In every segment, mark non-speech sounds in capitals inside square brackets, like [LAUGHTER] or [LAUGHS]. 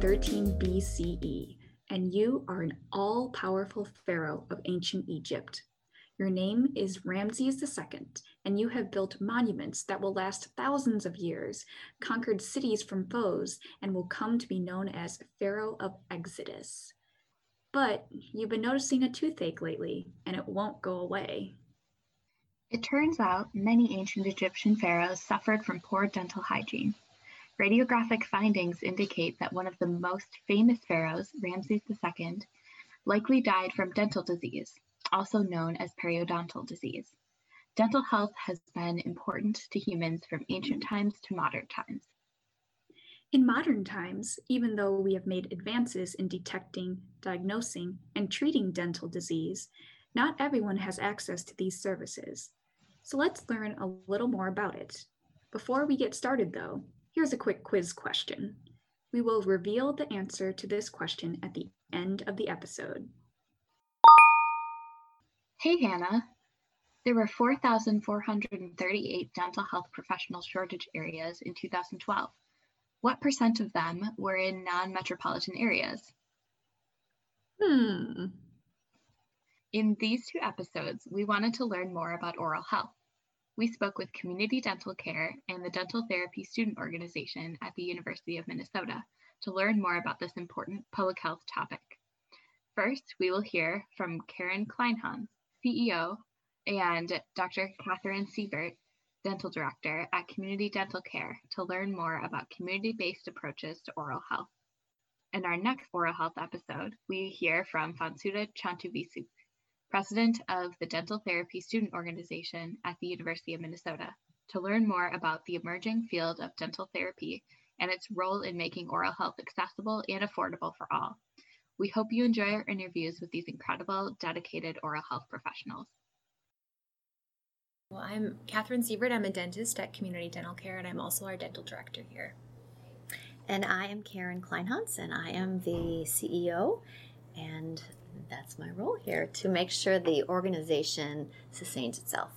13 BCE, and you are an all powerful pharaoh of ancient Egypt. Your name is Ramses II, and you have built monuments that will last thousands of years, conquered cities from foes, and will come to be known as Pharaoh of Exodus. But you've been noticing a toothache lately, and it won't go away. It turns out many ancient Egyptian pharaohs suffered from poor dental hygiene. Radiographic findings indicate that one of the most famous pharaohs, Ramses II, likely died from dental disease, also known as periodontal disease. Dental health has been important to humans from ancient times to modern times. In modern times, even though we have made advances in detecting, diagnosing, and treating dental disease, not everyone has access to these services. So let's learn a little more about it. Before we get started, though, here's a quick quiz question. We will reveal the answer to this question at the end of the episode. Hey, Hannah. There were 4,438 dental health professional shortage areas in 2012. What percent of them were in non metropolitan areas? Hmm. In these two episodes, we wanted to learn more about oral health. We spoke with Community Dental Care and the Dental Therapy Student Organization at the University of Minnesota to learn more about this important public health topic. First, we will hear from Karen Kleinhans, CEO, and Dr. Katherine Sievert, Dental Director at Community Dental Care, to learn more about community based approaches to oral health. In our next oral health episode, we hear from Fansuda Chantuvisuk, President of the Dental Therapy Student Organization at the University of Minnesota, to learn more about the emerging field of dental therapy and its role in making oral health accessible and affordable for all. We hope you enjoy our interviews with these incredible, dedicated oral health professionals. Well, I'm Katherine Sievert. I'm a dentist at Community Dental Care, and I'm also our dental director here. And I am Karen Kleinhans, and I am the CEO, and that's my role here to make sure the organization sustains itself.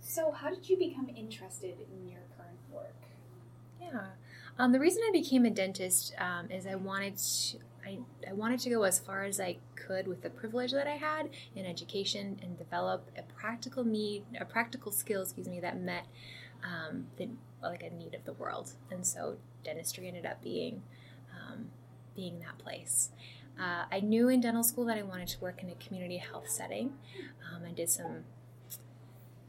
So, how did you become interested in your current work? Yeah, um, the reason I became a dentist um, is I wanted to, I, I wanted to go as far as I could with the privilege that I had in education and develop a practical need, a practical skill, excuse me, that met um, the, like a need of the world. And so dentistry ended up being um, being that place. Uh, I knew in dental school that I wanted to work in a community health setting. Um, I did some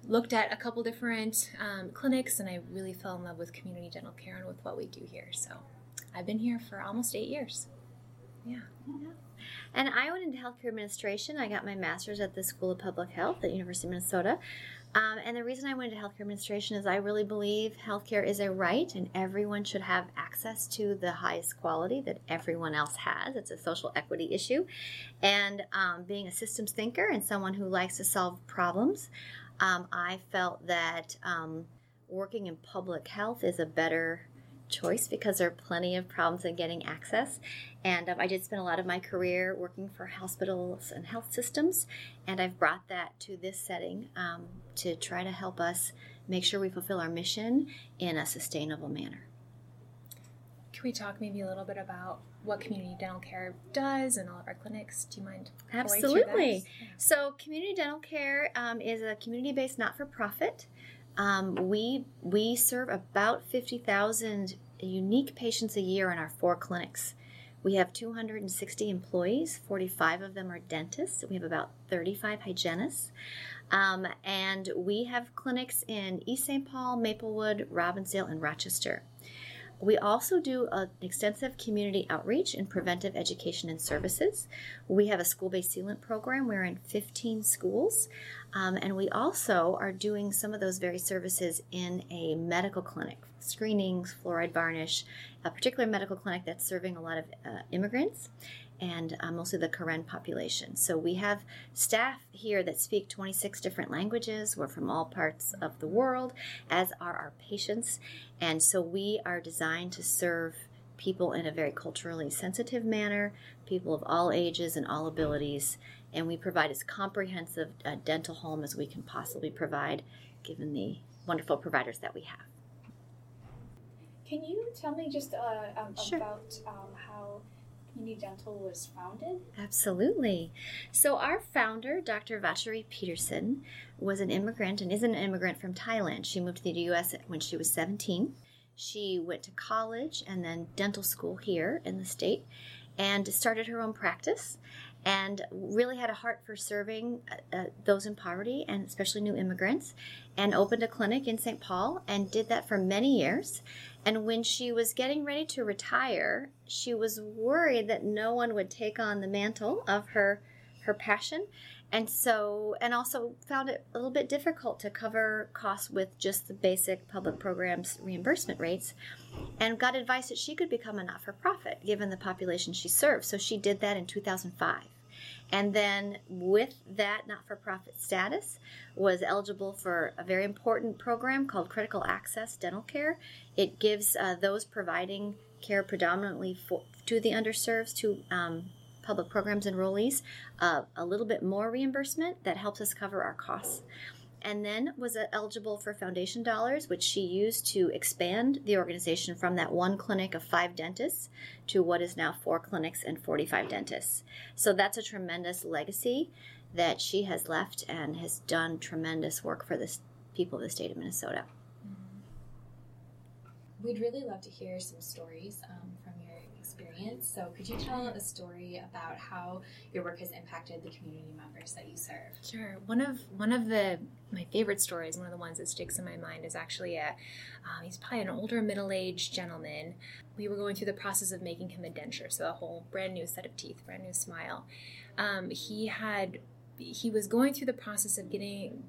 looked at a couple different um, clinics and I really fell in love with community dental care and with what we do here. So I've been here for almost eight years. Yeah. yeah. And I went into healthcare administration. I got my master's at the School of Public Health at University of Minnesota. Um, and the reason I went into healthcare administration is I really believe healthcare is a right and everyone should have access to the highest quality that everyone else has. It's a social equity issue. And um, being a systems thinker and someone who likes to solve problems, um, I felt that um, working in public health is a better choice because there are plenty of problems in getting access. And um, I did spend a lot of my career working for hospitals and health systems, and I've brought that to this setting um, to try to help us make sure we fulfill our mission in a sustainable manner. Can we talk maybe a little bit about what community dental care does and all of our clinics? Do you mind? Absolutely. Yeah. So, community dental care um, is a community based not for profit. Um, we we serve about fifty thousand unique patients a year in our four clinics. We have 260 employees, 45 of them are dentists. We have about 35 hygienists. Um, and we have clinics in East St. Paul, Maplewood, Robbinsdale, and Rochester. We also do an extensive community outreach and preventive education and services. We have a school based sealant program. We're in 15 schools. Um, and we also are doing some of those very services in a medical clinic screenings, fluoride varnish, a particular medical clinic that's serving a lot of uh, immigrants and uh, mostly the Karen population. So we have staff here that speak 26 different languages. We're from all parts of the world, as are our patients. And so we are designed to serve people in a very culturally sensitive manner, people of all ages and all abilities. And we provide as comprehensive a dental home as we can possibly provide, given the wonderful providers that we have. Can you tell me just uh, um, Sure. about um, how Uni Dental was founded? Absolutely. So, our founder, Dr. Vachari Peterson, was an immigrant and is an immigrant from Thailand. She moved to the U.S. when she was 17. She went to college and then dental school here in the state and started her own practice and really had a heart for serving uh, uh, those in poverty and especially new immigrants and opened a clinic in St. Paul and did that for many years. And when she was getting ready to retire, she was worried that no one would take on the mantle of her her passion. And so and also found it a little bit difficult to cover costs with just the basic public programs reimbursement rates and got advice that she could become a not-for-profit given the population she serves. So she did that in 2005. And then with that not-for-profit status was eligible for a very important program called Critical Access Dental Care. It gives uh, those providing care predominantly for, to the underserved, to um, public programs enrollees, uh, a little bit more reimbursement that helps us cover our costs. And then was eligible for foundation dollars, which she used to expand the organization from that one clinic of five dentists to what is now four clinics and 45 dentists. So that's a tremendous legacy that she has left and has done tremendous work for the people of the state of Minnesota. We'd really love to hear some stories um, experience. So, could you tell a story about how your work has impacted the community members that you serve? Sure. One of one of the my favorite stories, one of the ones that sticks in my mind, is actually a um, he's probably an older middle aged gentleman. We were going through the process of making him a denture, so a whole brand new set of teeth, brand new smile. Um, he had he was going through the process of getting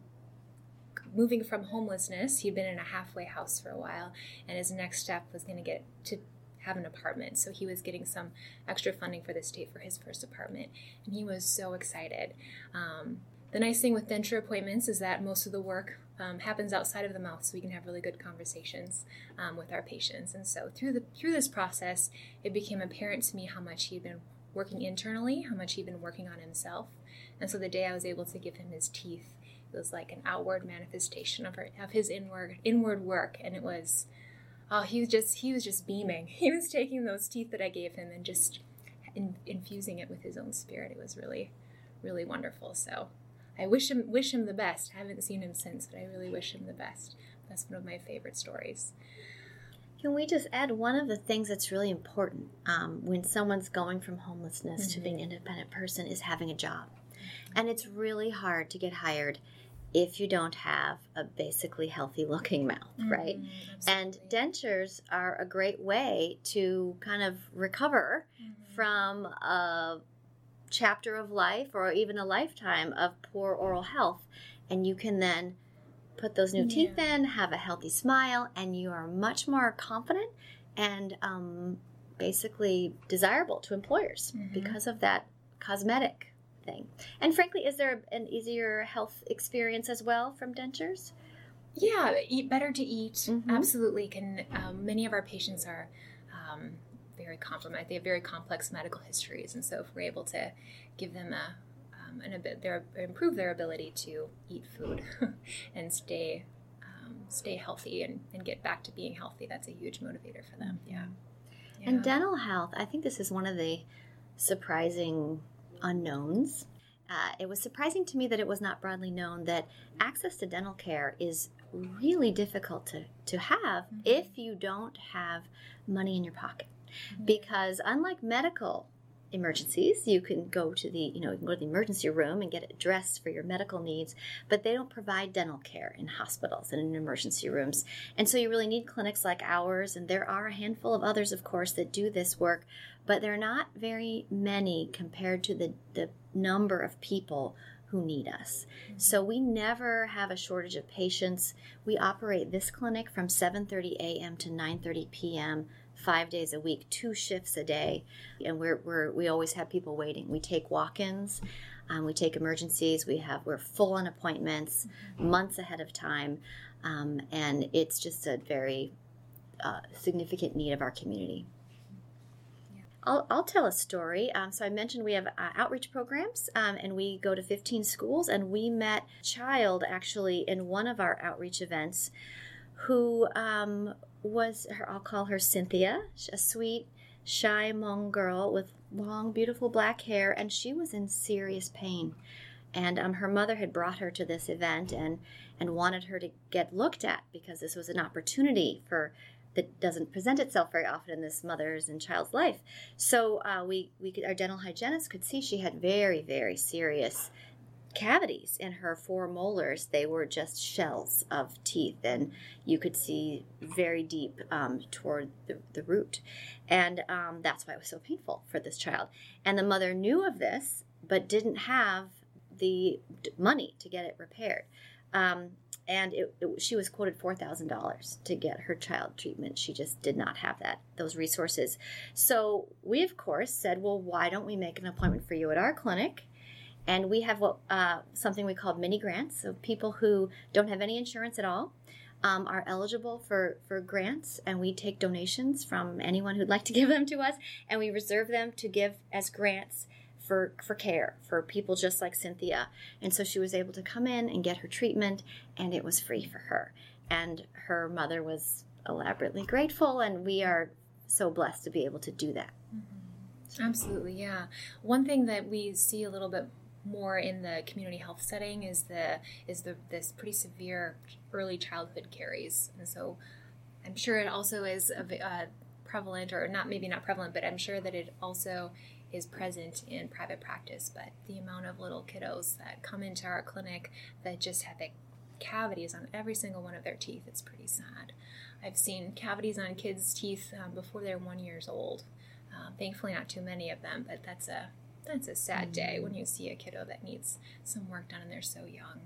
moving from homelessness. He'd been in a halfway house for a while, and his next step was going to get to have an apartment. So he was getting some extra funding for the state for his first apartment, and he was so excited. Um, the nice thing with denture appointments is that most of the work um, happens outside of the mouth, so we can have really good conversations um, with our patients. And so through the through this process, it became apparent to me how much he'd been working internally, how much he'd been working on himself. And so the day I was able to give him his teeth, it was like an outward manifestation of, her, of his inward inward work, and it was oh he was just he was just beaming. [LAUGHS] He was taking those teeth that I gave him and just in, infusing it with his own spirit. It was really really wonderful. So I wish him wish him the best. I haven't seen him since, but I really wish him the best. That's one of my favorite stories. Can we just add one of the things that's really important um, when someone's going from homelessness to being an independent person is having a job? And it's really hard to get hired if you don't have a basically healthy looking mouth, right? Mhm, And absolutely. dentures are a great way to kind of recover Mhm. from a chapter of life or even a lifetime of poor oral health. And you can then put those new teeth in, have a healthy smile, and you are much more confident and um, basically desirable to employers Mhm. because of that cosmetic thing. And frankly, is there an easier health experience as well from dentures? Yeah, eat better to eat. Mhm. Absolutely, can um, many of our patients are um, very compromised. They have very complex medical histories, and so if we're able to give them a um, an abi- their improve their ability to eat food [LAUGHS] and stay um, stay healthy and, and get back to being healthy, that's a huge motivator for them. Yeah. And dental health, I think this is one of the surprising unknowns. Uh, it was surprising to me that it was not broadly known that access to dental care is really difficult to, to have Mhm. if you don't have money in your pocket. Mhm. Because unlike medical emergencies, you can go to the you know you can go to the emergency room and get addressed for your medical needs, but they don't provide dental care in hospitals and in emergency rooms. And so you really need clinics like ours, and there are a handful of others, of course, that do this work, but they're not very many compared to the, the number of people who need us. Mm-hmm. So we never have a shortage of patients. We operate this clinic from 7:30 a.m. to 9:30 p.m. five days a week, two shifts a day, and we're, we're we always have people waiting. We take walk-ins, um, we take emergencies. We have we're full on appointments months ahead of time, um, and it's just a very uh, significant need of our community. I'll, I'll tell a story. Um, so I mentioned we have uh, outreach programs, um, and we go to 15 schools, and we met child actually in one of our outreach events who um, was her, I'll call her Cynthia, a sweet, shy Hmong girl with long, beautiful black hair, and she was in serious pain. And um, her mother had brought her to this event and, and wanted her to get looked at because this was an opportunity for that doesn't present itself very often in this mother's and child's life. So uh, we, we could, our dental hygienist could see she had very, very serious cavities in her four molars. They were just shells of teeth, and you could see very deep um, toward the, the root. And um, that's why it was so painful for this child. And the mother knew of this, but didn't have the money to get it repaired. Um, and it, it, she was quoted four thousand dollars to get her child treatment. She just did not have that those resources. So we, of course, said, well, why don't we make an appointment for you at our clinic? And we have what uh, something we call mini grants. So people who don't have any insurance at all um, are eligible for for grants, and we take donations from anyone who'd like to [LAUGHS] give them to us, and we reserve them to give as grants for for care for people just like Cynthia. And so she was able to come in and get her treatment, and it was free for her. And her mother was elaborately grateful, and we are so blessed to be able to do that. Mm-hmm. Absolutely, yeah. One thing that we see a little bit more in the community health setting is the is the this pretty severe early childhood caries, and so I'm sure it also is uh, prevalent, or not maybe not prevalent, but I'm sure that it also is present in private practice. But the amount of little kiddos that come into our clinic that just have cavities on every single one of their teeth, it's pretty sad. I've seen cavities on kids' teeth um, before they're one years old. Um, thankfully, not too many of them, but that's a that's a sad day mm. when you see a kiddo that needs some work done and they're so young.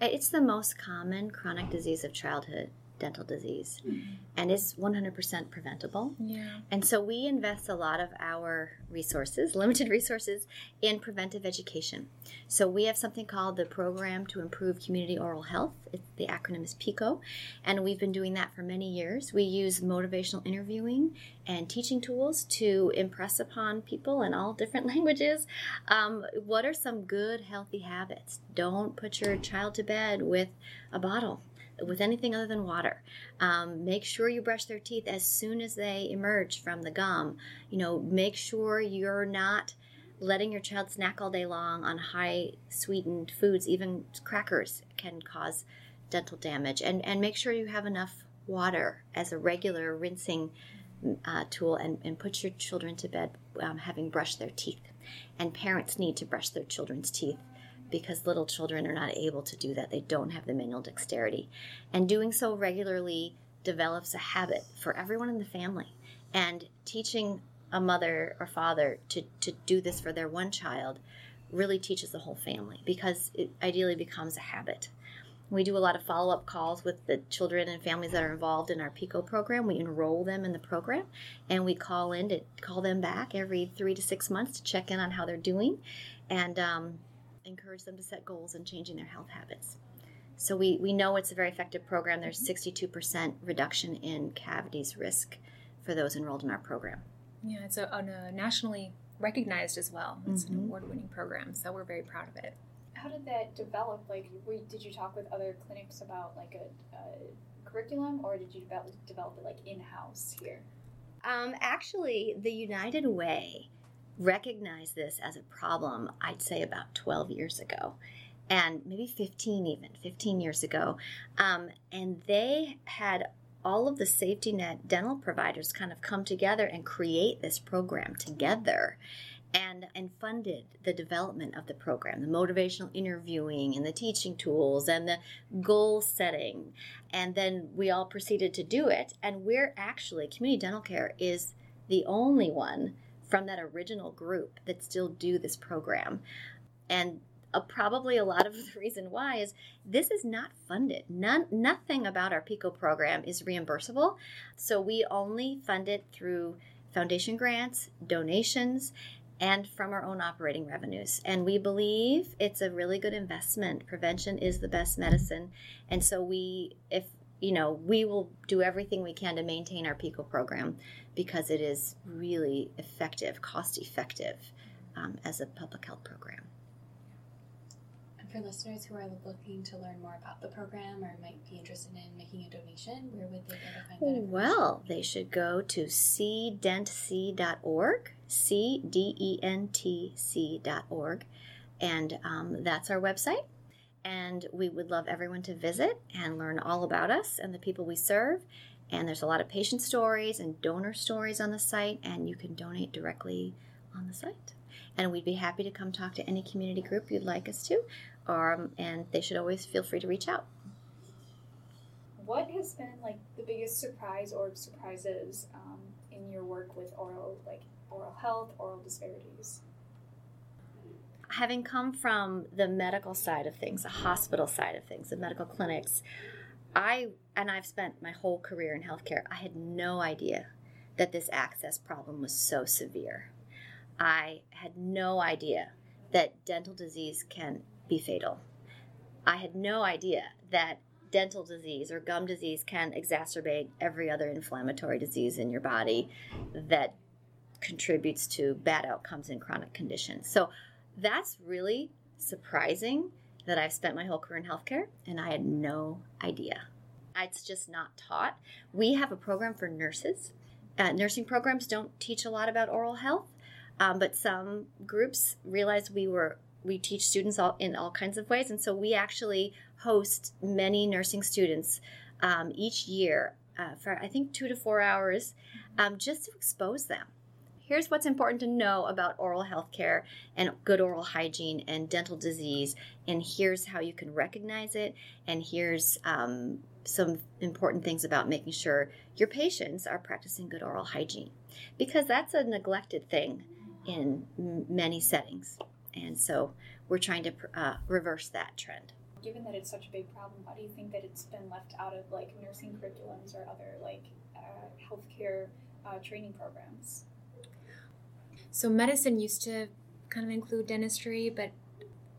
It's the most common chronic disease of childhood dental disease mm-hmm. and it's 100% preventable. Yeah. And so we invest a lot of our resources, limited resources, in preventive education. So we have something called the Program to Improve Community Oral Health. It's, the acronym is PICO, and we've been doing that for many years. We use motivational interviewing and teaching tools to impress upon people in all different [LAUGHS] languages um, what are some good, healthy habits. Don't put your child to bed with a bottle with anything other than water. Um, make sure you brush their teeth as soon as they emerge from the gum. You know, make sure you're not letting your child snack all day long on high sweetened foods. Even crackers can cause dental damage. And, and make sure you have enough water as a regular rinsing uh, tool and, and put your children to bed um, having brushed their teeth. And parents need to brush their children's teeth because little children are not able to do that. They don't have the manual dexterity. And doing so regularly develops a habit for everyone in the family. And teaching a mother or father to, to do this for their one child really teaches the whole family because it ideally becomes a habit. We do a lot of follow up calls with the children and families that are involved in our PICO program. We enroll them in the program and we call in to call them back every three to six months to check in on how they're doing. And um, encourage them to set goals and changing their health habits. So we, we know it's a very effective program. There's 62% reduction in cavities risk for those enrolled in our program. Yeah, it's a, a nationally recognized as well. It's mm-hmm. an award-winning program, so we're very proud of it. How did that develop? Like, did you talk with other clinics about like a, a curriculum, or did you develop, develop it like in-house here? Um, actually, the United Way recognized this as a problem, I'd say about 12 years ago, and maybe 15 even, 15 years ago. Um, and they had all of the safety net dental providers kind of come together and create this program together and and funded the development of the program the motivational interviewing and the teaching tools and the goal setting and then we all proceeded to do it and we're actually community dental care is the only one from that original group that still do this program. And uh, probably a lot of the [LAUGHS] reason why is this is not funded. None, nothing about our PICO program is reimbursable. So we only fund it through foundation grants, donations, and from our own operating revenues. And we believe it's a really good investment. Prevention is the best medicine. And so we, if you know, we will do everything we can to maintain our PICO program because it is really effective, cost effective um, as a public health program. And For listeners who are looking to learn more about the program or might be interested in making a donation, where would they go to find that? Well, they should go to cdentc.org, c d e n t c.org, and um, that's our website. And we would love everyone to visit and learn all about us and the people we serve. And there's a lot of patient stories and donor stories on the site, and you can donate directly on the site. And we'd be happy to come talk to any community group you'd like us to, um, and they should always feel free to reach out. What has been like the biggest surprise or surprises um, in your work with oral, like oral health, oral disparities? Having come from the medical side of things, the hospital side of things, the medical clinics, I and I've spent my whole career in healthcare. I had no idea that this access problem was so severe. I had no idea that dental disease can be fatal. I had no idea that dental disease or gum disease can exacerbate every other inflammatory disease in your body that contributes to bad outcomes in chronic conditions. So that's really surprising that I've spent my whole career in healthcare and I had no idea. It's just not taught. We have a program for nurses. Uh, nursing programs don't teach a lot about oral health, um, but some groups realize we were we teach students all in all kinds of ways, and so we actually host many nursing students um, each year uh, for I think two to four hours, um, just to expose them here's what's important to know about oral health care and good oral hygiene and dental disease, and here's how you can recognize it, and here's um, some important things about making sure your patients are practicing good oral hygiene because that's a neglected thing in m- many settings. And so we're trying to uh, reverse that trend. Given that it's such a big problem, how do you think that it's been left out of like nursing curriculums or other like uh, healthcare uh, training programs? So medicine used to kind of include dentistry, but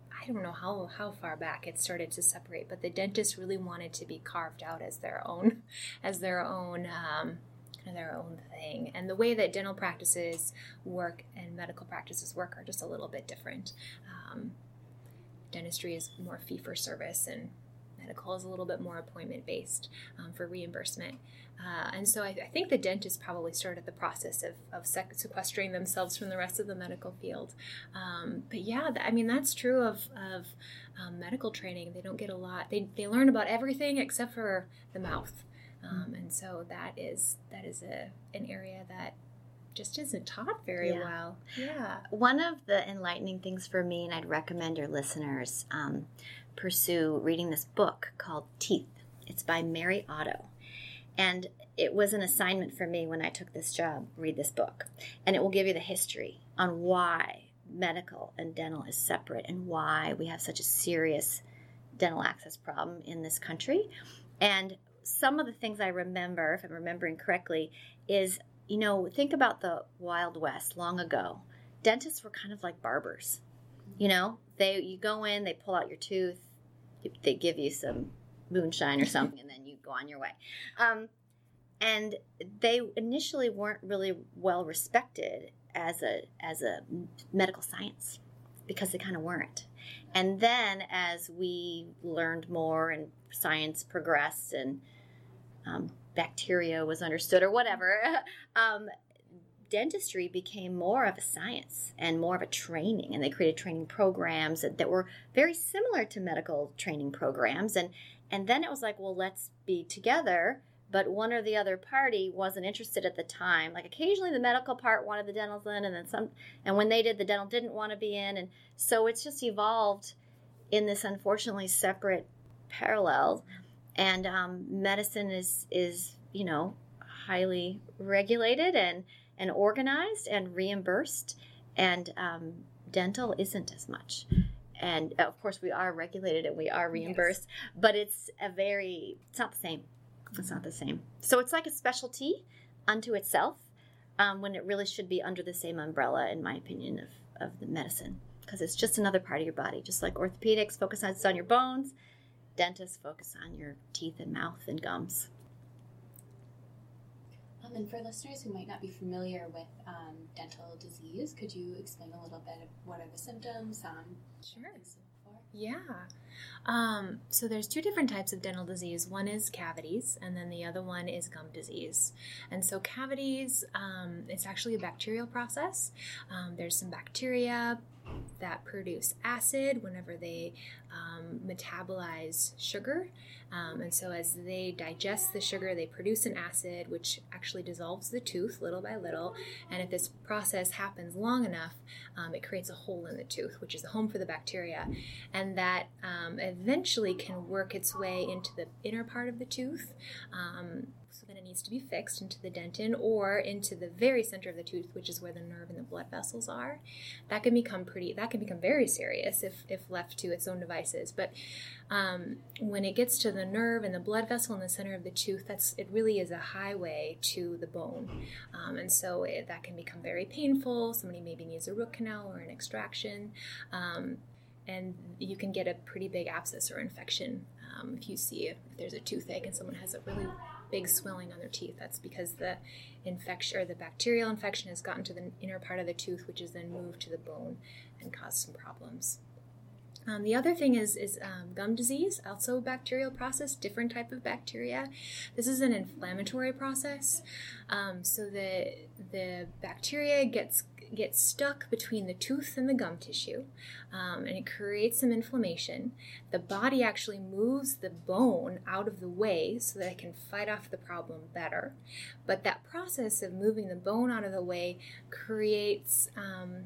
I don't know how, how far back it started to separate, but the dentists really wanted to be carved out as their own, [LAUGHS] as their own, um, their own thing. And the way that dental practices work and medical practices work are just a little bit different. Um, dentistry is more fee for service, and medical is a little bit more appointment based um, for reimbursement. Uh, and so I, I, think the dentist probably started the process of, of sequestering themselves from the rest of the medical field. Um, but yeah, I mean, that's true of, of um, medical training. They don't get a lot, they, they learn about everything except for the mouth. Um, and so that is that is a an area that just isn't taught very yeah. well. Yeah. One of the enlightening things for me, and I'd recommend your listeners um, pursue reading this book called Teeth. It's by Mary Otto. And it was an assignment for me when I took this job, read this book. And it will give you the history on why medical and dental is separate and why we have such a serious dental access problem in this country. And some of the things I remember, if I'm remembering correctly, is you know, think about the Wild West long ago. Dentists were kind of like barbers. You know, they you go in, they pull out your tooth, they give you some moonshine or [LAUGHS] something, and then you go on your way. Um, and they initially weren't really well respected as a as a medical science because they kind of weren't. And then as we learned more and science progressed and um, bacteria was understood or whatever, [LAUGHS] um, dentistry became more of a science and more of a training and they created training programs that, that were very similar to medical training programs and and then it was like well let's be together. But one or the other party wasn't interested at the time. Like occasionally the medical part wanted the dental in and then some and when they did the dental didn't want to be in and so it's just evolved in this unfortunately separate parallel. And um, medicine is is you know highly regulated and and organized and reimbursed, and um, dental isn't as much. And of course, we are regulated and we are reimbursed, yes. but it's a very, it's not the same. It's not the same. So it's like a specialty unto itself um, when it really should be under the same umbrella, in my opinion, of, of the medicine. Because it's just another part of your body. Just like orthopedics focuses on your bones, dentists focus on your teeth and mouth and gums. Um, and for listeners who might not be familiar with um, dental disease, could you explain a little bit of what are the symptoms? Um, sure. Yeah. Um, so there's two different types of dental disease. One is cavities, and then the other one is gum disease. And so cavities, um, it's actually a bacterial process. Um, there's some bacteria that produce acid whenever they um, metabolize sugar. Um, and so, as they digest the sugar, they produce an acid which actually dissolves the tooth little by little. And if this process happens long enough, um, it creates a hole in the tooth, which is a home for the bacteria. And that um, eventually can work its way into the inner part of the tooth. So then it needs to be fixed into the dentin or into the very center of the tooth, which is where the nerve and the blood vessels are. That can become pretty. That can become very serious if if left to its own devices. But um, when it gets to the nerve and the blood vessel in the center of the tooth, that's it really is a highway to the bone, um, and so it, that can become very painful. Somebody maybe needs a root canal or an extraction. Um, and you can get a pretty big abscess or infection um, if you see if there's a toothache and someone has a really big swelling on their teeth. That's because the infection or the bacterial infection has gotten to the inner part of the tooth, which is then moved to the bone and caused some problems. Um, the other thing is, is um, gum disease, also a bacterial process, different type of bacteria. This is an inflammatory process. Um, so the the bacteria gets gets stuck between the tooth and the gum tissue, um, and it creates some inflammation. The body actually moves the bone out of the way so that it can fight off the problem better. But that process of moving the bone out of the way creates um,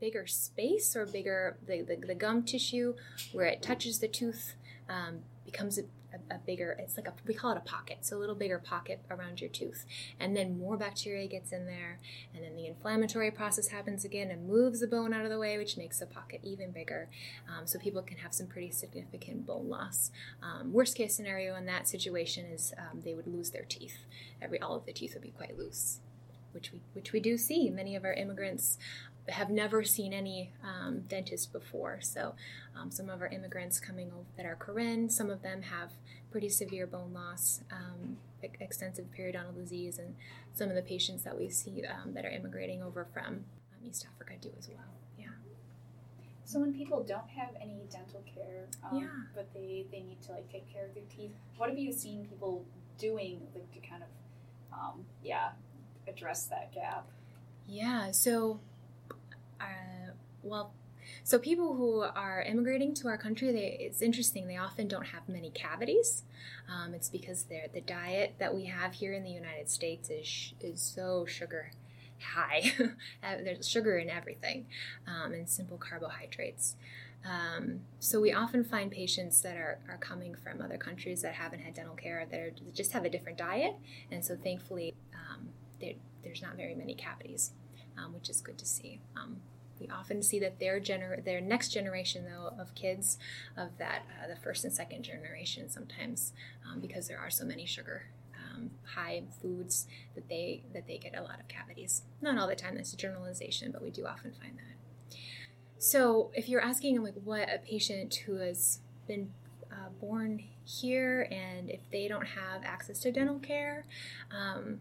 bigger space or bigger the, the, the, gum tissue where it touches the tooth um, becomes a, a, a, bigger it's like a we call it a pocket. So a little bigger pocket around your tooth. And then more bacteria gets in there. And then the inflammatory process happens again and moves the bone out of the way which makes the pocket even bigger. Um, so people can have some pretty significant bone loss. Um, worst case scenario in that situation is um, they would lose their teeth. Every all of the teeth would be quite loose which we which we do see. Many of our immigrants have never seen any um, dentist before. So, um, some of our immigrants coming over that are Karen, some of them have pretty severe bone loss, um, extensive periodontal disease, and some of the patients that we see um, that are immigrating over from um, East Africa do as well. Yeah. So when people don't have any dental care, um, yeah. but they, they need to like take care of their teeth, what have you seen people doing like to kind of, yeah, address that gap? Yeah. So uh, well, so people who are immigrating to our country, they, it's interesting. They often don't have many cavities. Um, it's because the diet that we have here in the United States is is so sugar high. [LAUGHS] Uh, there's sugar in everything, um, and simple carbohydrates. Um, so we often find patients that are, are coming from other countries that haven't had dental care that, are, just have a different diet, and so thankfully um, there's not very many cavities um, which is good to see. Um, we often see that their gener- their next generation though of kids of that uh, the first and second generation sometimes um, because there are so many sugar um, high foods that they that they get a lot of cavities not all the time that's a generalization but we do often find that so if you're asking like what a patient who has been uh, born here and if they don't have access to dental care um,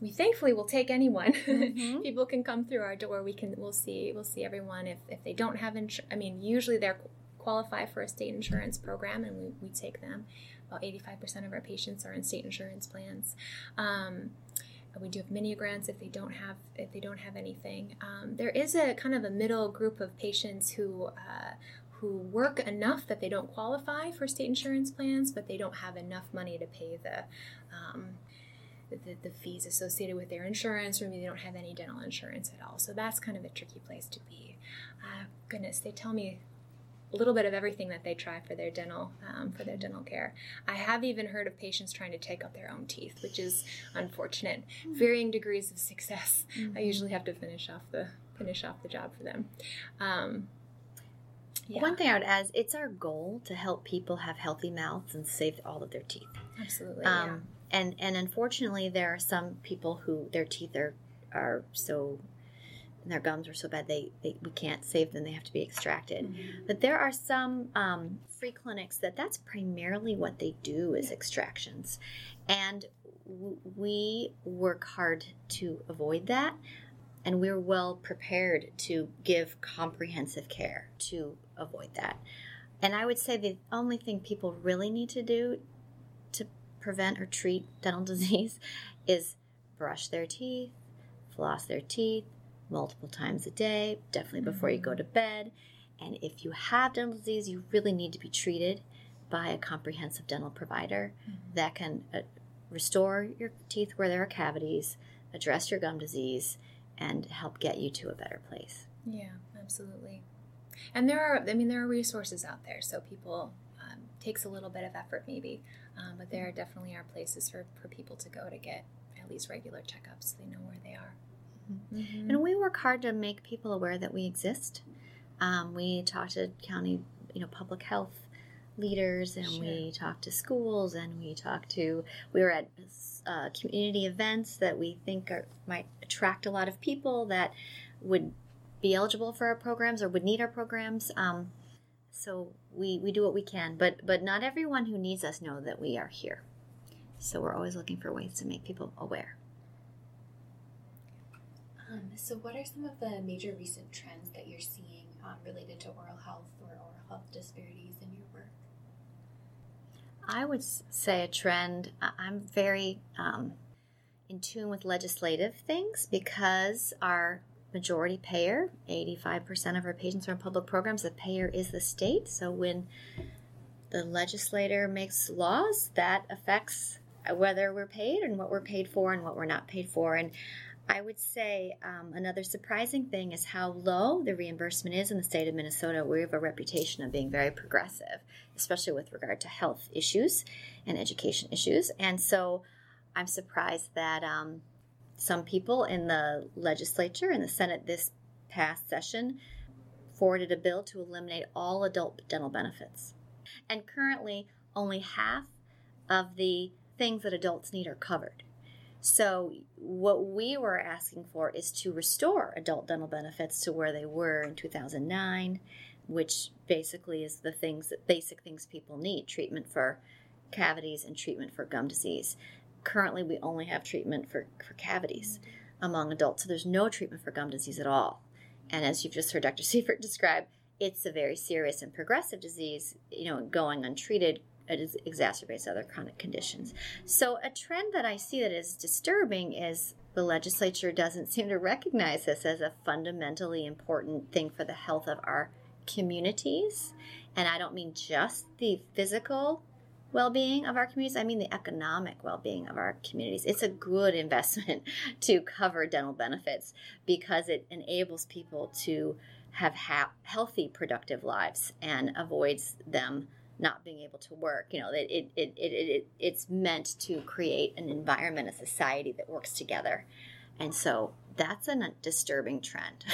we thankfully will take anyone. Mm-hmm. [LAUGHS] People can come through our door. We can we'll see we'll see everyone if, if they don't have insurance. I mean, usually they're qualify for a state insurance program, and we, we take them. About eighty five percent of our patients are in state insurance plans. Um, we do have mini grants if they don't have if they don't have anything. Um, there is a kind of a middle group of patients who. Uh, who work enough that they don't qualify for state insurance plans, but they don't have enough money to pay the um, the, the fees associated with their insurance, or maybe they don't have any dental insurance at all. So that's kind of a tricky place to be. Uh, goodness, they tell me a little bit of everything that they try for their dental um, for their dental care. I have even heard of patients trying to take out their own teeth, which is unfortunate. Mm-hmm. Varying degrees of success. Mm-hmm. I usually have to finish off the finish off the job for them. Um, yeah. One thing I would add is it's our goal to help people have healthy mouths and save all of their teeth. Absolutely. Um, and and unfortunately there are some people who their teeth are are so their gums are so bad they, they we can't save them they have to be extracted mm-hmm. but there are some um, free clinics that that's primarily what they do is extractions and w- we work hard to avoid that and we're well prepared to give comprehensive care to avoid that. And I would say the only thing people really need to do prevent or treat dental [LAUGHS] disease is brush their teeth, floss their teeth multiple times a day, definitely before you go to bed. And if you have dental disease, you really need to be treated by a comprehensive dental provider that can uh, restore your teeth where there are cavities, address your gum disease, and help get you to a better place. Yeah, absolutely. And there are, I mean, there are resources out there. So people takes a little bit of effort, maybe, um, but there definitely are places for, for people to go to get at least regular checkups. So they know where they are. Mhm. And we work hard to make people aware that we exist. Um, we talk to county, you know, public health leaders, and we talk to schools, and we talk to. We were at uh, community events that we think are, might attract a lot of people that would be eligible for our programs or would need our programs. Um, so we we do what we can, but but not everyone who needs us know that we are here. So we're always looking for ways to make people aware. Um, so, what are some of the major recent trends that you're seeing um, related to oral health or oral health disparities in your work? I would say a trend. I'm very um, in tune with legislative things because our majority payer, 85% of our patients are in public programs, the payer is the state. So when the legislator makes laws, that affects whether we're paid and what we're paid for and what we're not paid for. And I would say um, another surprising thing is how low the reimbursement is in the state of Minnesota. We have a reputation of being very progressive, especially with regard to health issues and education issues. And so I'm surprised that um, some people in the legislature and the Senate this past session forwarded a bill to eliminate all adult dental benefits. And currently, only half of the things that adults need are covered. So, what we were asking for is to restore adult dental benefits to where they were in 2009, which basically is the things that basic things people need treatment for cavities and treatment for gum disease. Currently, we only have treatment for, for cavities among adults, so there's no treatment for gum disease at all. And as you've just heard Dr. [LAUGHS] Sievert describe, it's a very serious and progressive disease, you know, going untreated it exacerbates other chronic conditions. So, a trend that I see that is disturbing is the legislature doesn't seem to recognize this as a fundamentally important thing for the health of our communities. And I don't mean just the physical well being of our communities, I mean the economic well being of our communities. It's a good [LAUGHS] investment to cover dental benefits because it enables people to have ha- healthy, productive lives and avoids them not being able to work. You know, it, it, it, it, it, it's meant to create an environment, a society that works together. And so that's a disturbing trend.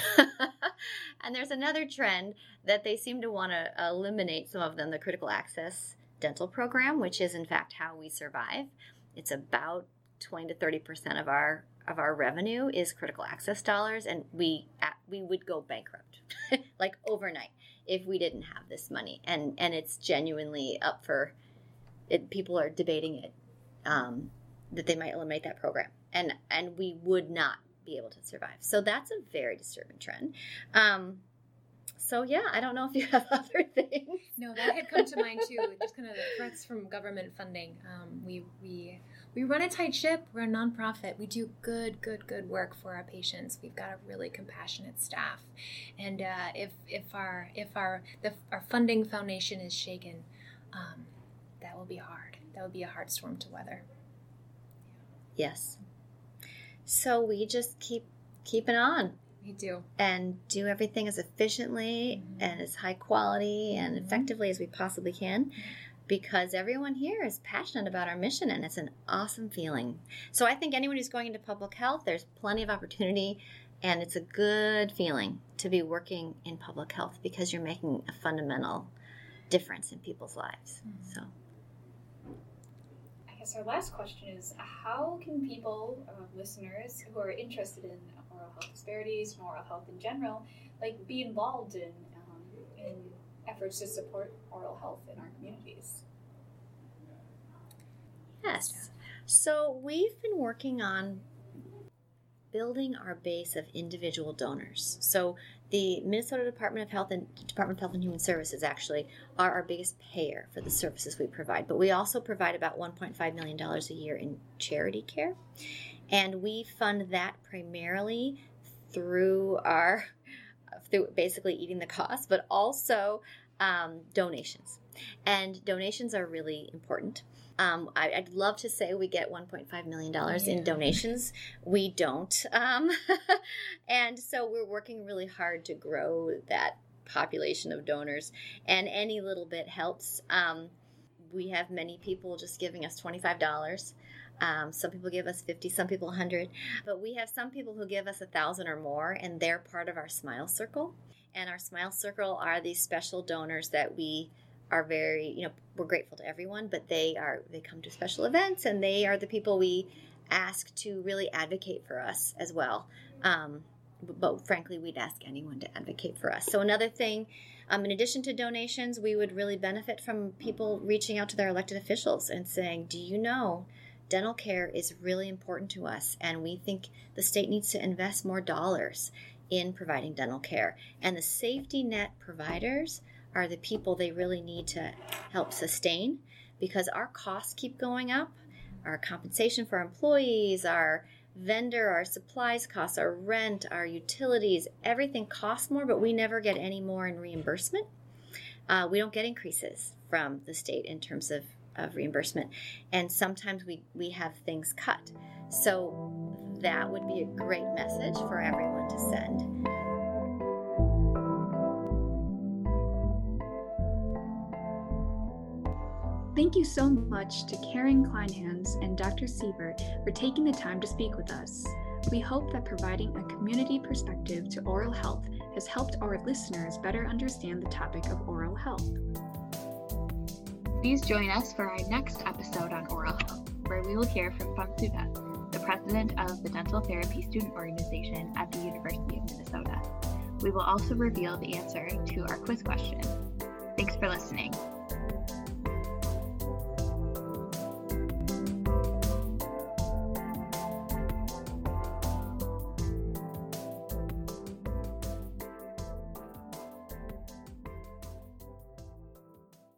[LAUGHS] and there's another trend that they seem to want to eliminate some of them the critical access dental program, which is in fact how we survive. It's about 20 to 30 percent of our of our revenue is critical access dollars, and we we would go bankrupt [LAUGHS] like overnight if we didn't have this money. And and it's genuinely up for it. People are debating it um, that they might eliminate that program, and and we would not be able to survive. So that's a very disturbing trend. Um, so yeah, I don't know if you have [LAUGHS] other things. No, that had come to mind too. Just kind of the threats from government funding. Um, we we we run a tight ship. We're a nonprofit. We do good, good, good work for our patients. We've got a really compassionate staff, and uh, if if our if our the, our funding foundation is shaken, um, that will be hard. That would be a hard storm to weather. Yes. So we just keep keeping on We do. and do everything as efficiently Mhm. and as high quality and Mhm. effectively as we possibly can because everyone here is passionate about our mission and it's an awesome feeling. So I think anyone who's going into public health, there's plenty of opportunity and it's a good feeling to be working in public health because you're making a fundamental difference in people's lives. Mhm. So I guess our last question is how can people, uh, listeners who are interested in oral health disparities and oral health in general, like be involved in um, in efforts to support oral health in our communities? Yes. So we've been working on building our base of individual donors. So the Minnesota Department of Health and Department of Health and Human Services actually are our biggest payer for the services we provide. But we also provide about $1.5 million a year in charity care. And we fund that primarily through our through basically eating the cost, but also um, donations. And donations are really important. Um, I, would love to say we get $1.5 million yeah. in donations. We don't. Um, [LAUGHS] and so we're working really hard to grow that population of donors, and any little bit helps. Um, we have many people just giving us $25. Um, some people give us 50, some people 100, but we have some people who give us a thousand or more, and they're part of our Smile Circle. And our Smile Circle are these special donors that we are very, you know, we're grateful to everyone, but they are they come to special events, and they are the people we ask to really advocate for us as well. Um, but frankly, we'd ask anyone to advocate for us. So another thing. Um, in addition to donations, we would really benefit from people reaching out to their elected officials and saying, Do you know dental care is really important to us, and we think the state needs to invest more dollars in providing dental care. And the safety net providers are the people they really need to help sustain because our costs keep going up. Our compensation for employees, our vendor, our supplies costs, our rent, our utilities, everything costs more, but we never get any more in reimbursement. Uh, we don't get increases from the state in terms of of reimbursement. And sometimes we, we have things cut. So that would be a great message for everyone to send. Thank you so much to Karen Kleinhans and Dr. Sievert for taking the time to speak with us. We hope that providing a community perspective to oral health has helped our listeners better understand the topic of oral health. Please join us for our next episode on oral health, where we will hear from Fonsuda, the president of the Dental Therapy Student Organization at the University of Minnesota. We will also reveal the answer to our quiz question. Thanks for listening.